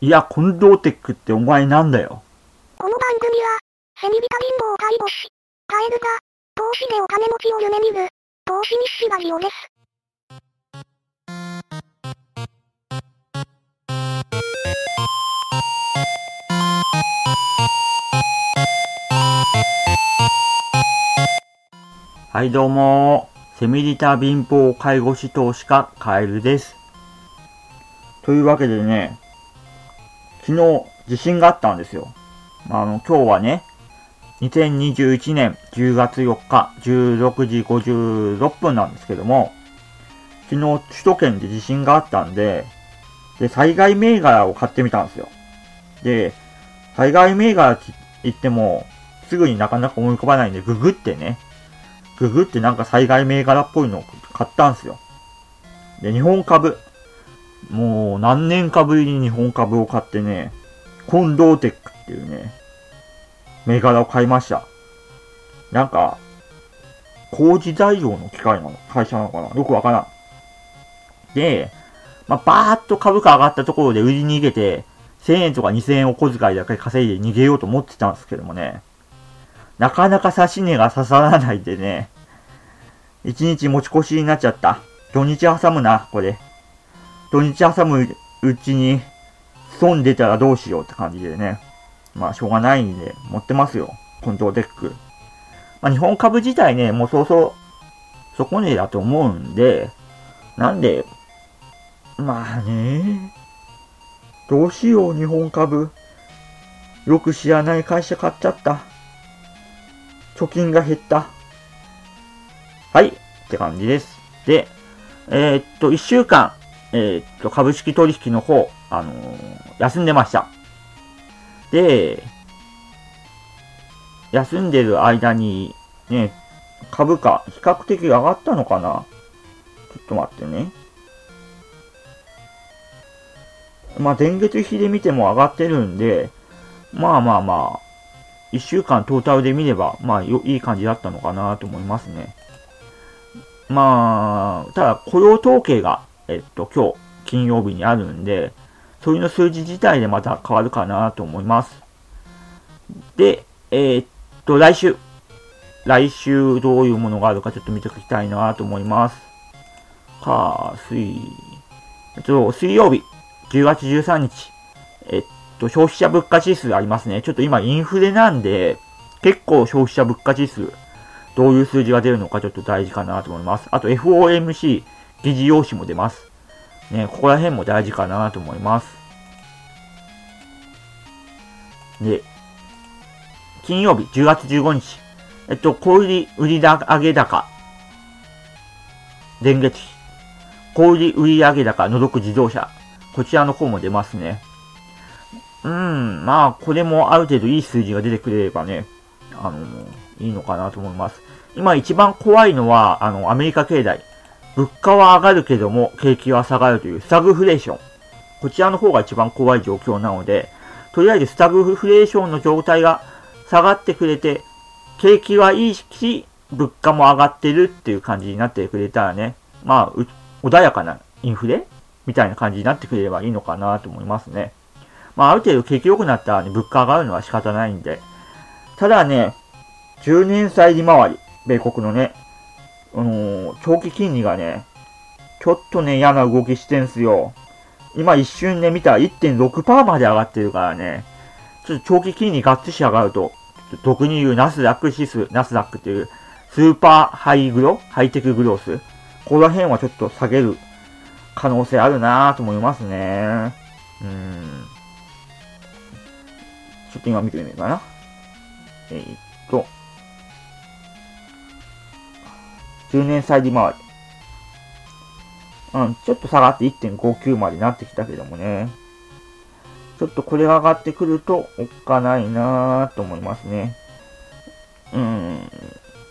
いや、近藤テックってお前なんだよ。この番組は、セミビタ貧乏介護士、カエルが、投資でお金持ちを夢見る、投資日誌ラジオです。はい、どうもセミリタ貧乏介護士投資家、カエルです。というわけでね、昨日地震があったんですよ。あの、今日はね、2021年10月4日16時56分なんですけども、昨日首都圏で地震があったんで、で、災害銘柄を買ってみたんですよ。で、災害銘柄って言っても、すぐになかなか思い浮かばないんで、ググってね、ググってなんか災害銘柄っぽいのを買ったんですよ。で、日本株。もう何年かぶりに日本株を買ってね、近藤テックっていうね、銘柄を買いました。なんか、工事材料の機械なの？会社なのかな？よくわからん。で、まあ、バーっと株価上がったところで売りに逃げて、1000円とか2000円を小遣いだけ稼いで逃げようと思ってたんですけどもね、なかなか差し値が刺さらないでね、一日持ち越しになっちゃった。土日挟むな、これ。土日挟むうちに、損出たらどうしようって感じでね。まあ、しょうがないんで、持ってますよ。コントローテック。まあ、日本株自体ね、もうそうそう、底値だと思うんで、なんで、まあね、どうしよう、日本株。よく知らない会社買っちゃった。貯金が減った。はい、って感じです。で、えーっと、一週間、えーっと、株式取引の方、あのー休んでました。で、休んでる間に、ね、株価、比較的上がったのかな？ちょっと待ってね。まあ、前月比で見ても上がってるんで、まあまあまあ、一週間トータルで見れば、まあよ、いい感じだったのかなと思いますね。まあ、ただ雇用統計が、えっと、今日、金曜日にあるんで、それの数字自体でまた変わるかなと思います。で、えーっと、来週、来週どういうものがあるかちょっと見ておきたいなと思います。か、水、えっと、水曜日、10月13日、えっと、消費者物価指数ありますね。ちょっと今インフレなんで、結構消費者物価指数、どういう数字が出るのかちょっと大事かなと思います。あと FOMC 議事要旨も出ます。ね、ここら辺も大事かなと思います。で、金曜日10月15日、えっと、小売売上高、電月比、小売売上高、除く自動車、こちらの方も出ますね。うん、まあ、これもある程度いい数字が出てくれればね、あの、いいのかなと思います。今一番怖いのは、あの、アメリカ経済。物価は上がるけども、景気は下がるというスタグフレーション。こちらの方が一番怖い状況なので、とりあえずスタグフレーションの状態が下がってくれて、景気はいいし、物価も上がってるっていう感じになってくれたらね、まあ、穏やかなインフレみたいな感じになってくれればいいのかなと思いますね。まあ、ある程度景気良くなったらね、物価上がるのは仕方ないんで。ただね、10年債利回り、米国のね、あのー長期金利がね、ちょっとね、嫌な動きしてんすよ。今一瞬で見たら1.6%まで上がってるからね、ちょっと長期金利がっつし上がると、ちょっと俗に言うナスダック指数、ナスダックっていうスーパーハイグロハイテクグロース。ここら辺はちょっと下げる可能性あるなぁと思いますね。うん。ちょっと今見てみようかな。えー10年債利回り。うん、ちょっと下がって1.59までなってきたけどもね。ちょっとこれが上がってくるとおっかないなぁと思いますね。うん。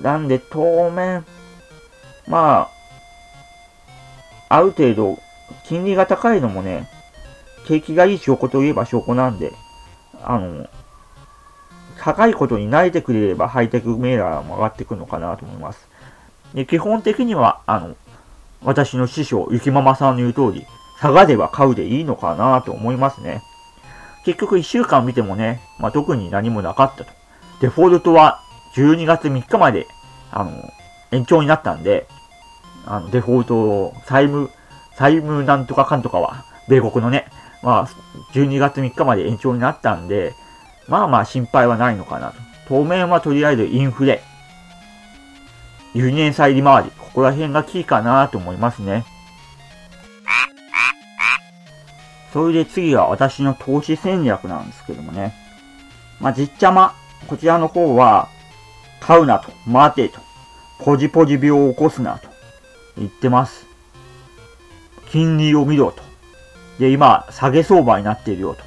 なんで当面、まあ、ある程度、金利が高いのもね、景気がいい証拠といえば証拠なんで、あの、高いことに慣れてくれればハイテクメーラーも上がってくるのかなと思います。で基本的には、あの、私の師匠、ゆきママさんの言う通り、下がれば買うでいいのかなと思いますね。結局1週間見てもね、まあ、特に何もなかったと。デフォルトは12月3日まで、あの、延長になったんで、あの、デフォルト、債務、債務なんとかかんとかは、米国のね、まあ、12月3日まで延長になったんで、まあまあ心配はないのかなと。当面はとりあえずインフレ、輸入債利回り、ここら辺がキーかなと思いますね。それで次は私の投資戦略なんですけどもね。まあ、実ちゃま、こちらの方は、買うなと、待てと、ポジポジ病を起こすなと言ってます。金利を見ろと。で、今、下げ相場になっているよと。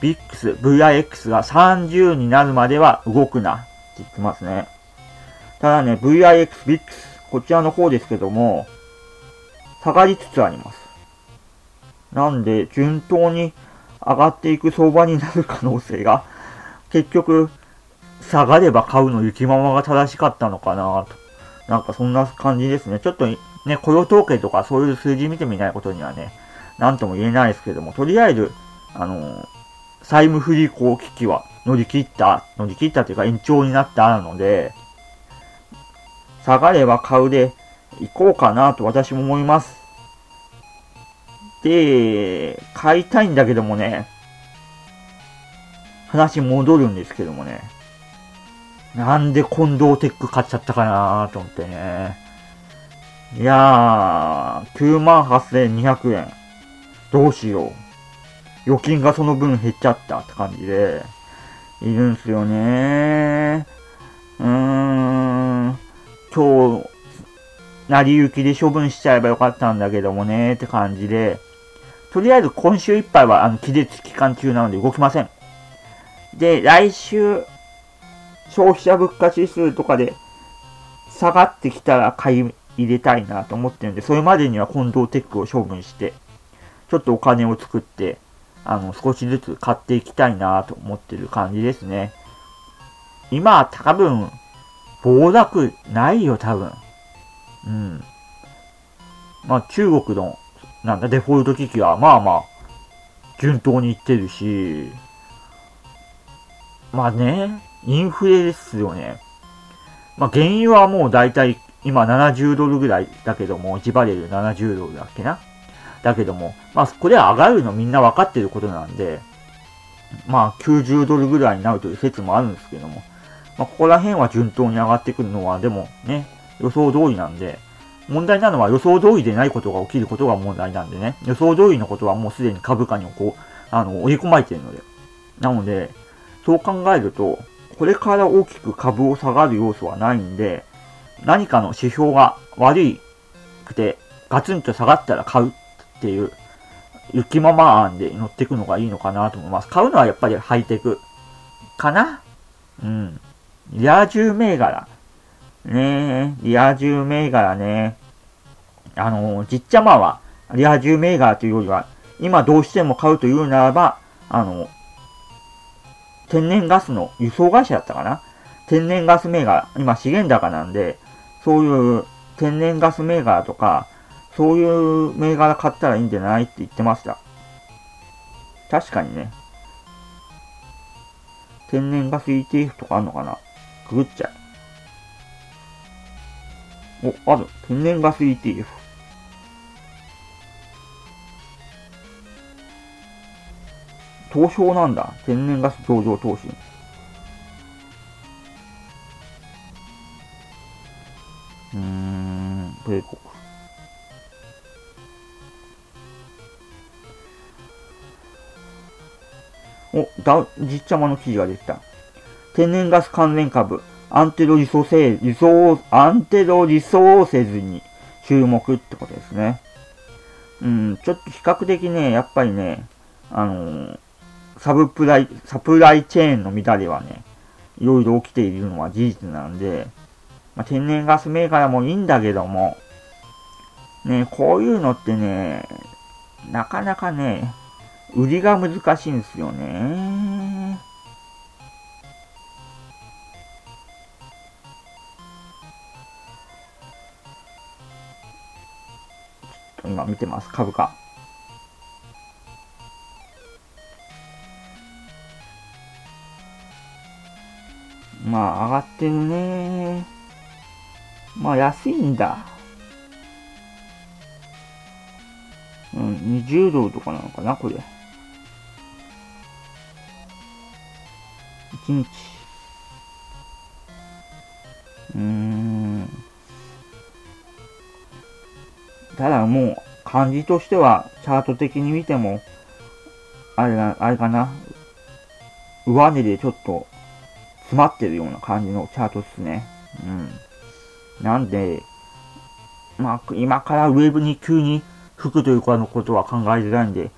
ビックス、VIX が30になるまでは動くなって言ってますね。ただね、VIX、VIX、こちらの方ですけども、下がりつつあります。なんで、順当に上がっていく相場になる可能性が、結局、下がれば買うの雪ままが正しかったのかなと。なんかそんな感じですね。ちょっとね、雇用統計とかそういう数字見てみないことにはね、なんとも言えないですけども、とりあえず、あのー、債務不履行危機は乗り切った、乗り切ったというか延長になったので、下がれば買うで行こうかなと私も思います。で、買いたいんだけどもね、話戻るんですけどもね、なんで近藤テック買っちゃったかなと思ってね。いやー、98,200円。どうしよう。預金がその分減っちゃったって感じで、いるんすよねー。今日、成り行きで処分しちゃえばよかったんだけどもねって感じで、とりあえず今週いっぱいは、あの、気絶期間中なので動きません。で、来週、消費者物価指数とかで下がってきたら買い入れたいなと思ってるんで、それまでには近藤テックを処分して、ちょっとお金を作って、あの、少しずつ買っていきたいなと思ってる感じですね。今、多分、暴落ないよ、多分。うん。まあ、中国のなんだ、デフォルト危機は、まあまあ、順当にいってるし、まあね、インフレですよね。まあ原油はもう大体今70ドルぐらいだけども、1バレル70ドルだっけな。だけども、まあこれ上がるのみんな分かってることなんで、まあ90ドルぐらいになるという説もあるんですけども、まあここら辺は順当に上がってくるのはでもね、予想通りなんで、問題なのは予想通りでないことが起きることが問題なんでね。予想通りのことはもうすでに株価にこう、あの、追い込まれてるので。なので、そう考えると、これから大きく株を下がる要素はないんで、何かの指標が悪いくて、ガツンと下がったら買うっていう、雪まま案で乗っていくのがいいのかなと思います。買うのはやっぱりハイテクかな？うん。リア充銘柄。ねえ、リア充銘柄ね。あの、じっちゃまは、リア充銘柄というよりは、今どうしても買うというならば、あの、天然ガスの輸送会社だったかな天然ガス銘柄、今資源高なんで、そういう天然ガス銘柄とか、そういう銘柄買ったらいいんじゃないって言ってました。確かにね。天然ガス ETF とかあんのかなくぐっちゃう。お、ある。天然ガス ETF。東証なんだ。天然ガス上場投資。うーん、米国。お、だ、じっちゃまの記事が出てた。天然ガス関連株、アンテロリソセ、リソアンテロリソーセズに注目ってことですね。うん、ちょっと比較的ね、やっぱりね、あのー、サブプライ、サプライチェーンの乱れはね、いろいろ起きているのは事実なんで、まあ、天然ガスメーカーもいいんだけども、ね、こういうのってね、なかなかね、売りが難しいんですよね。見てます、株価。まあ、上がってるね。まあ、安いんだ。うん、20ドルとかなのかな、これ。1日。うーん。ただもう、感じとしては、チャート的に見ても、あれな、あれかな？上値でちょっと、詰まってるような感じのチャートっすね。うん。なんで、まあ、今からウェブに急に吹くというかのことは考えづらいんで、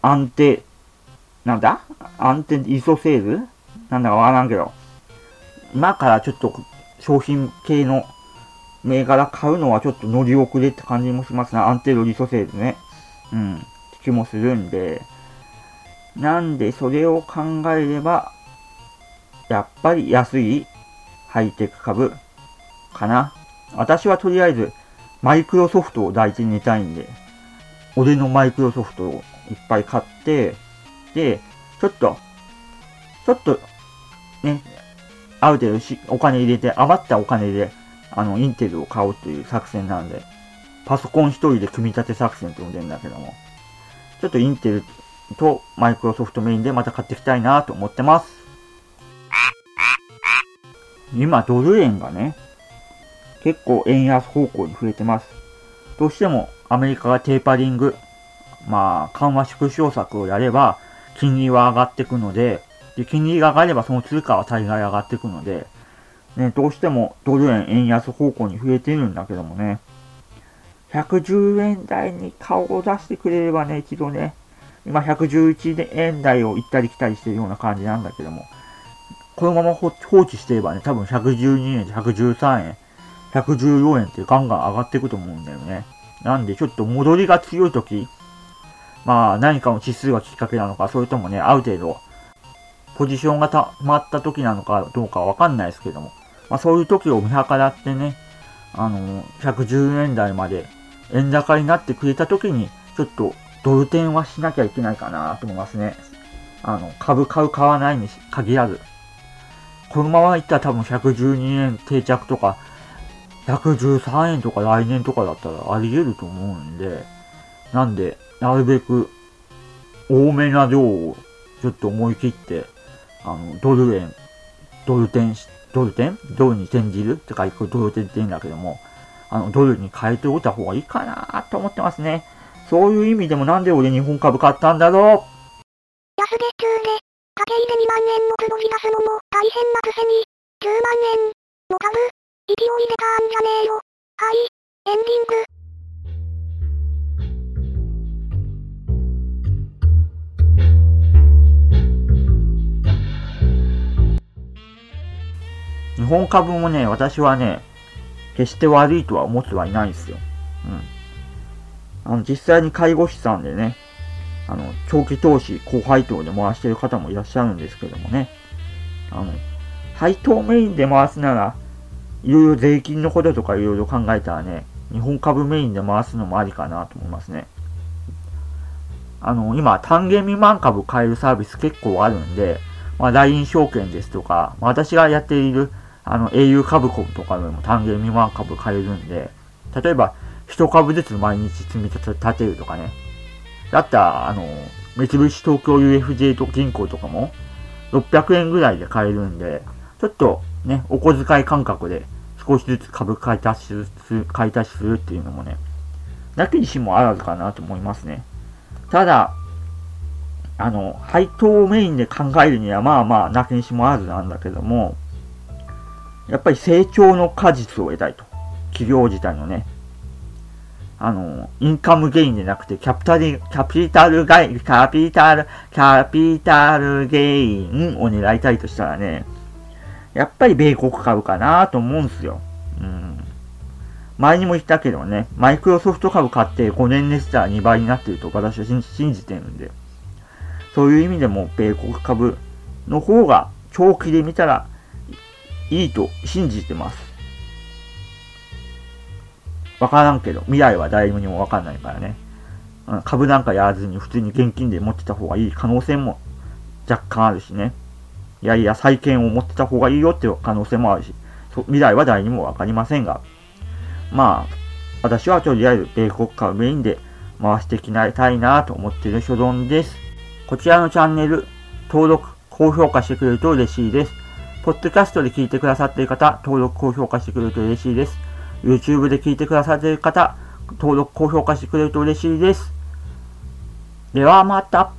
安定、なんだ？安定イソセール？なんだかわからんけど、今からちょっと商品系の銘柄買うのはちょっと乗り遅れって感じもしますね。安定度リソセールね。うん。気もするんで、なんでそれを考えれば、やっぱり安いハイテク株かな。私はとりあえず、マイクロソフトを大事にたいんで、俺のマイクロソフトをいっぱい買って、で、ちょっと、ちょっと、ね、ある程度しお金入れて、余ったお金で、あの、インテルを買おうという作戦なんで、パソコン一人で組み立て作戦って呼んでるんだけども、ちょっとインテルとマイクロソフトメインでまた買っていきたいなと思ってます。今、ドル円がね、結構円安方向に増えてます。どうしてもアメリカがテーパリング、まあ、緩和縮小策をやれば、金利は上がっていくので、で、金利が上がればその通貨は大概上がっていくので、ね、どうしてもドル円円安方向に増えているんだけどもね、110円台に顔を出してくれればね、一度ね、今111円台を行ったり来たりしてるような感じなんだけども、このまま放置してればね、多分112円、113円、114円ってガンガン上がっていくと思うんだよね。なんでちょっと戻りが強い時、まあ何かの指数がきっかけなのか、それともね、ある程度、ポジションがたまった時なのかどうかわかんないですけども、まあそういう時を見計らってね、あの、110円台まで円高になってくれた時に、ちょっとドル転はしなきゃいけないかなと思いますね。あの、株買う買わないに限らず。このままいったら多分112円定着とか、113円とか来年とかだったらあり得ると思うんで、なんで、なるべく多めな量をちょっと思い切って、あの、ドル円、ドル転し、ドル転ドルに転じるって書いてドル転って言うんだけども、あの、ドルに変えておいた方がいいかなと思ってますね。そういう意味でもなんで俺日本株買ったんだろう？安月中で、掛け入れ2万円の黒字出すのも大変なくせに、10万円の株、勢いでたんじゃねえよ。はい、エンディング。本株もね、私はね、決して悪いとは思ってはいないんですよ。うん。あの、実際に介護士さんでね、あの、長期投資、高配当で回してる方もいらっしゃるんですけどもね。あの、配当メインで回すなら、いろいろ税金のこととかいろいろ考えたらね、日本株メインで回すのもありかなと思いますね。あの、今、単元未満株買えるサービス結構あるんで、まあ、LINE 証券ですとか、まあ、私がやっている、あの、au 株コムとかでも単元未満株買えるんで、例えば、1株ずつ毎日積み立てるとかね、だったら、あの、三菱東京 UFJ と銀行とかも、600円ぐらいで買えるんで、ちょっとね、お小遣い感覚で少しずつ株買い足しする、買い足しするっていうのもね、なきにしもあらずかなと思いますね。ただ、あの、配当をメインで考えるにはまあまあ、なきにしもあらずなんだけども、やっぱり成長の果実を得たいと。企業自体のね。あの、インカムゲインでなくて、キャピタル、キャピタルガイ、キャピタル、キャピタルゲインを狙いたいとしたらね、やっぱり米国株かなと思うんですよ。うん。前にも言ったけどね、マイクロソフト株買って5年寝したら2倍になってると私は信じてるんで、そういう意味でも米国株の方が長期で見たらいいと信じてます。わからんけど、未来は誰にもわかんないからね。うん、株なんかやらずに普通に現金で持ってた方がいい可能性も若干あるしね。いやいや、再建を持ってた方がいいよっていう可能性もあるし、未来は誰にもわかりませんが、まあ、私はとりあえず米国家をメインで回していきたいなと思っている所存です。こちらのチャンネル、登録、高評価してくれると嬉しいです。ポッドキャストで聞いてくださっている方、登録、高評価してくれると嬉しいです。YouTube で聞いてくださっている方、登録、高評価してくれると嬉しいです。ではまた。